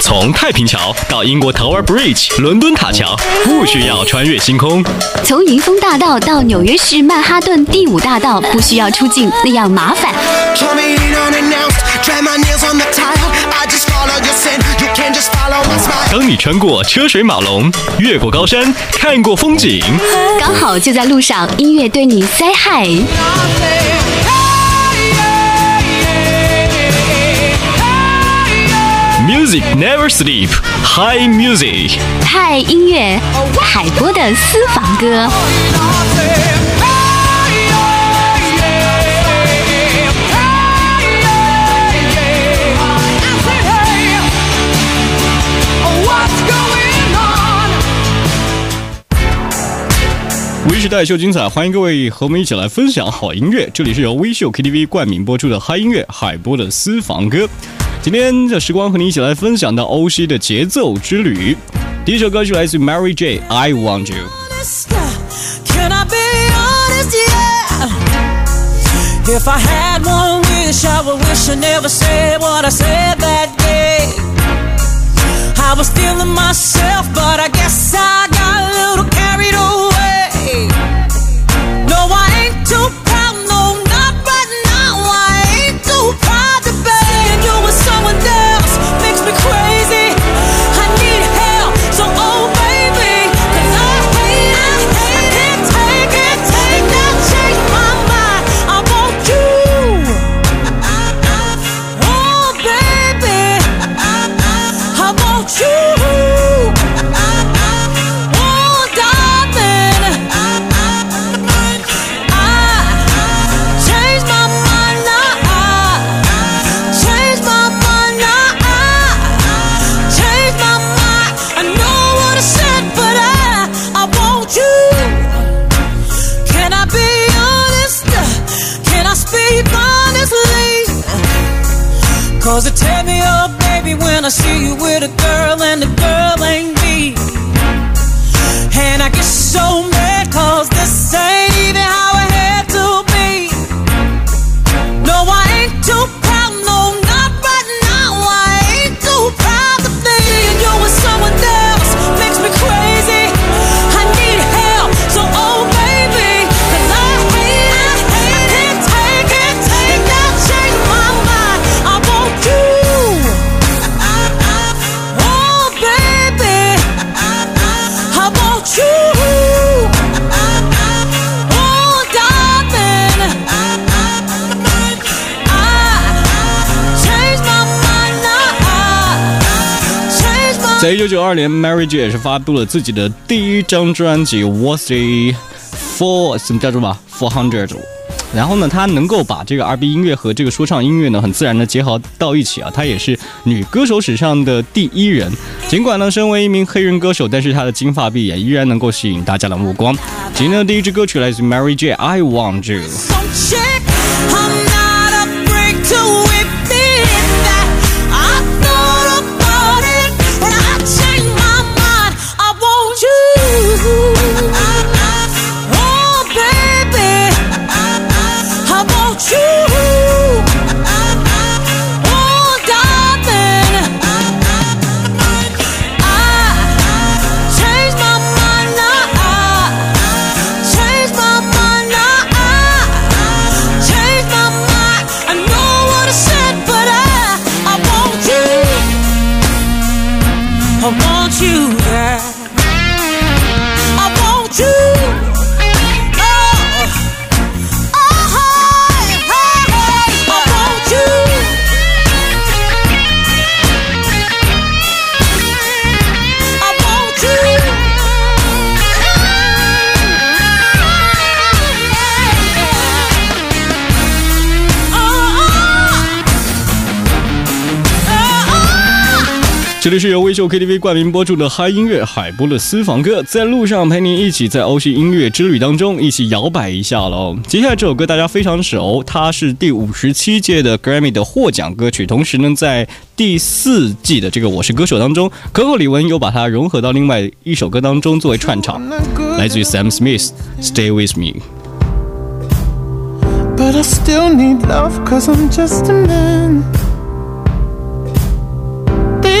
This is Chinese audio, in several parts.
从太平桥到英国 Tower Bridge 伦敦塔桥，不需要穿越星空；从云峰大道到纽约市曼哈顿第五大道，不需要出境那样麻烦。当你穿过车水马龙，越过高山，看过风景，刚好就在路上，音乐对你 say hi。Music never sleep. High music. 嗨音乐，海波的私房歌。微时代秀精彩，欢迎各位和我们一起来分享好音乐。这里是由微秀 KTV 冠名播出的嗨音乐海波的私房歌。今天的时光和你一起来分享到欧西的节奏之旅。第一首歌是来自 Mary J. I Want You。If I had one wish, I would wish I never said what I said 在一九九二年，Mary J 也是发布了自己的第一张专辑《What's the Four》，怎么叫做吧？Four Hundred。然后呢，她能够把这个 R&B 音乐和这个说唱音乐呢，很自然的结合到一起啊。她也是女歌手史上的第一人。尽管呢，身为一名黑人歌手，但是她的金发碧眼依然能够吸引大家的目光。今天的第一支歌曲来自 Mary J，《I Want You》。这里是由微秀 KTV 冠名播出的嗨音乐海波的私房歌，在路上陪您一起在欧系音乐之旅当中一起摇摆一下喽。接下来这首歌大家非常熟，它是第五十七届的 Grammy 的获奖歌曲，同时呢，在第四季的这个我是歌手当中，可可李玟又把它融合到另外一首歌当中作为串场，来自于 Sam Smith Stay With Me。But I still need love cause I'm just a man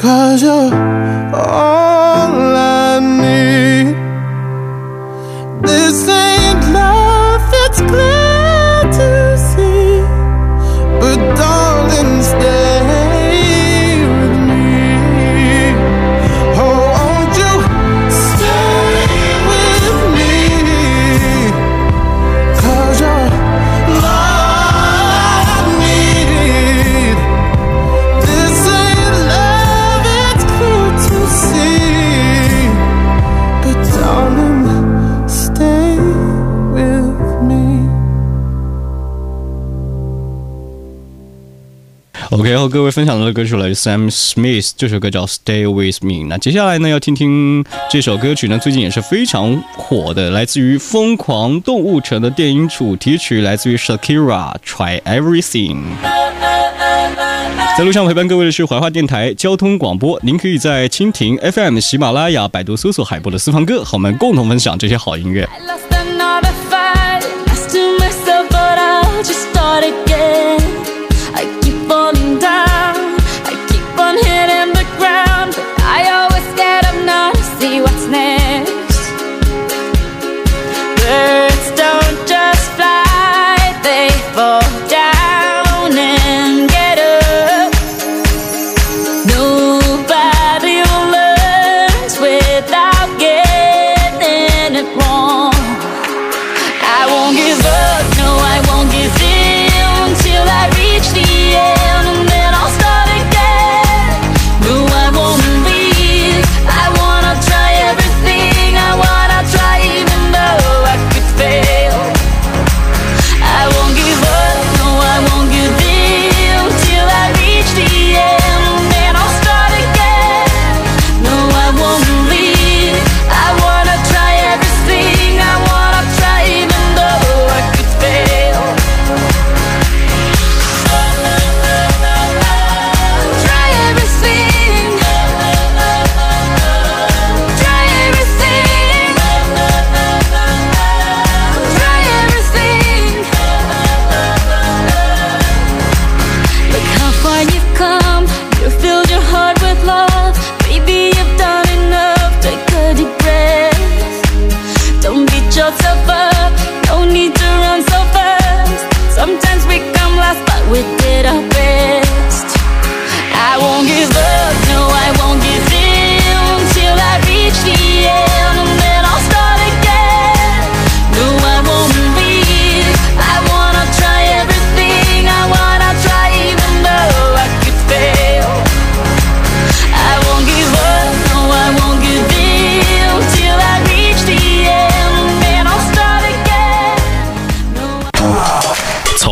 Cause you're all OK，和各位分享的歌曲来自 Sam Smith，这首歌叫《Stay with Me》。那接下来呢，要听听这首歌曲呢，最近也是非常火的，来自于《疯狂动物城》的电影主题曲，来自于 Shakira，《Try Everything》。在路上陪伴各位的是怀化电台交通广播，您可以在蜻蜓 FM、喜马拉雅、百度搜索海波的私房歌，和我们共同分享这些好音乐。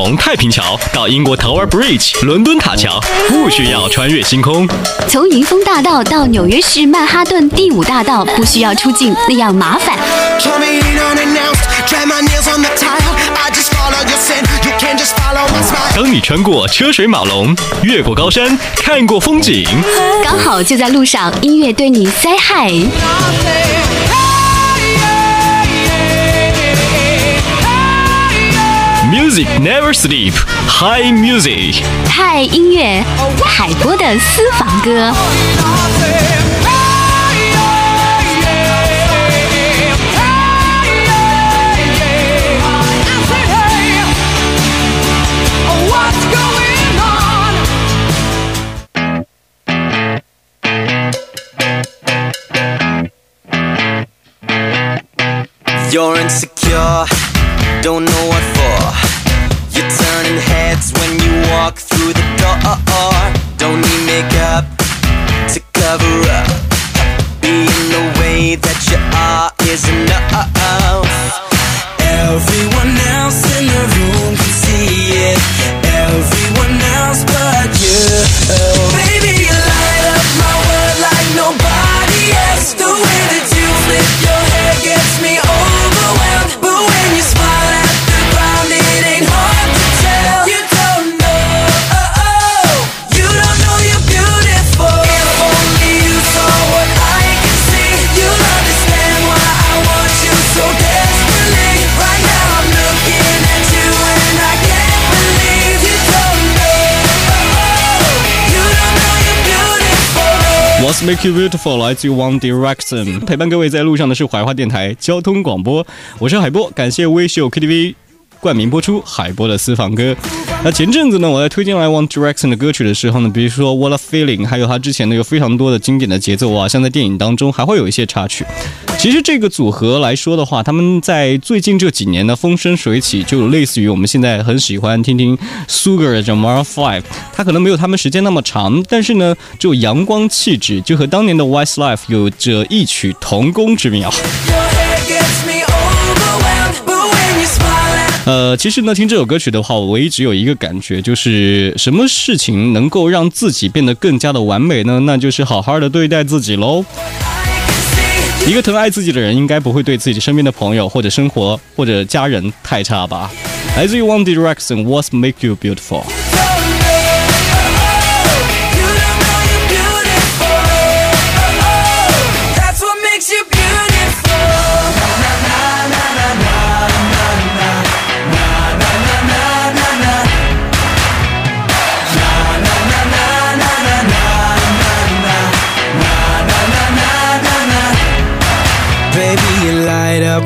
从太平桥到英国 tower bridge 伦敦塔桥不需要穿越星空，从云峰大道到纽约市曼哈顿第五大道不需要出境，那样麻烦。当你穿过车水马龙，越过高山，看过风景，刚好就在路上，音乐对你 say hi。，Music never sleep。High music。嗨，音乐，海波的私房歌。Oh, You're insecure, don't know what for. You're turning when you walk through the door. Don't need makeup to cover up. Being the way that you are is enough. What's Make You Beautiful 来自于 One Direction，陪伴各位在路上的是怀化电台交通广播，我是海波，感谢微秀 KTV 冠名播出海波的私房歌。那前阵子呢，我在推荐来 One Direction 的歌曲的时候呢，比如说 What a Feeling，还有他之前的有非常多的经典的节奏啊，像在电影当中还会有一些插曲。其实这个组合来说的话，他们在最近这几年呢风生水起，就类似于我们现在很喜欢听听 Sugar 的这 Maroon Five，它可能没有他们时间那么长，但是呢，就阳光气质就和当年的 Westlife 有着异曲同工之妙。呃，其实呢，听这首歌曲的话，我一直有一个感觉，就是什么事情能够让自己变得更加的完美呢？那就是好好的对待自己喽。一个疼爱自己的人，应该不会对自己身边的朋友或者生活或者家人太差吧。来自于 One Direction，What Make You Beautiful。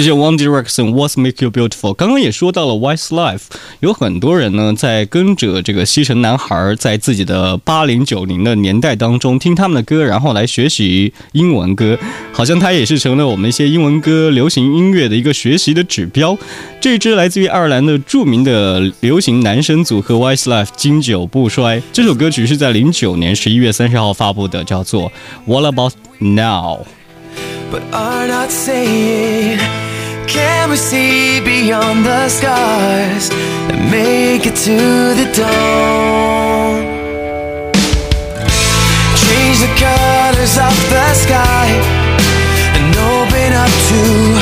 谢谢 One Direction What's Make You Beautiful。刚刚也说到了 Westlife，有很多人呢在跟着这个西城男孩，在自己的八零九零的年代当中听他们的歌，然后来学习英文歌，好像它也是成了我们一些英文歌、流行音乐的一个学习的指标。这支来自于爱尔兰的著名的流行男声组合 Westlife 经久不衰。这首歌曲是在零九年十一月三十号发布的，叫做 What About Now。but are not saying. Can we see beyond the scars and make it to the dawn? Change the colors of the sky and open up to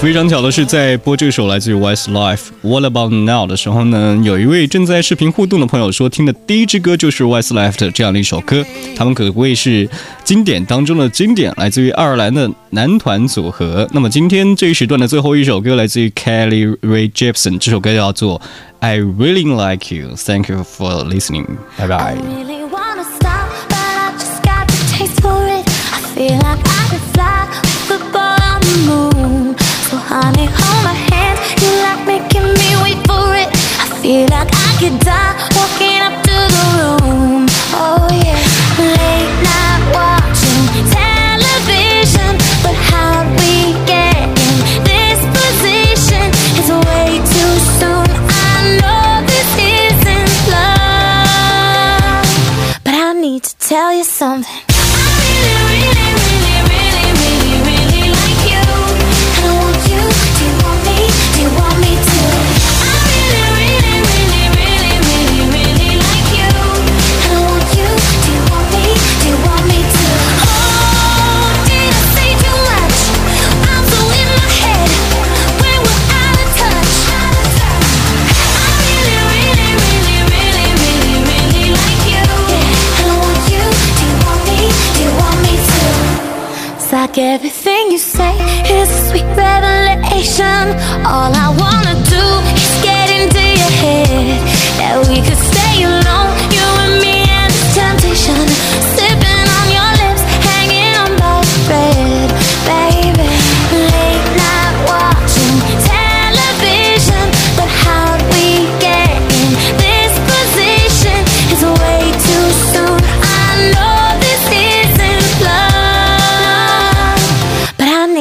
非常巧的是，在播这首来自于 Westlife《What About Now》的时候呢，有一位正在视频互动的朋友说，听的第一支歌就是 Westlife 的这样的一首歌，他们可谓是经典当中的经典，来自于爱尔兰的男团组合。那么今天这一时段的最后一首歌来自于 Kelly Ray Jepsen，这首歌叫做《I Really Like You》，Thank you for listening，拜拜。really wanna stop, but I just got the taste for it. I feel like I could fly with the ball on the moon. Honey, hold my hand. You like making me wait for it. I feel like I could die walking up to the room. Oh yeah, late night watching television, but how we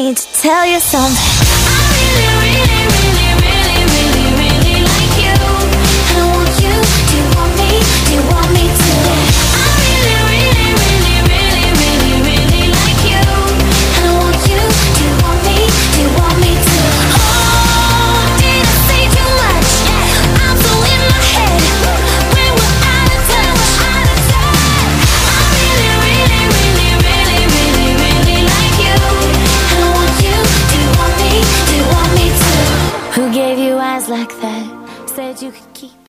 need to tell you something. I really, really, really,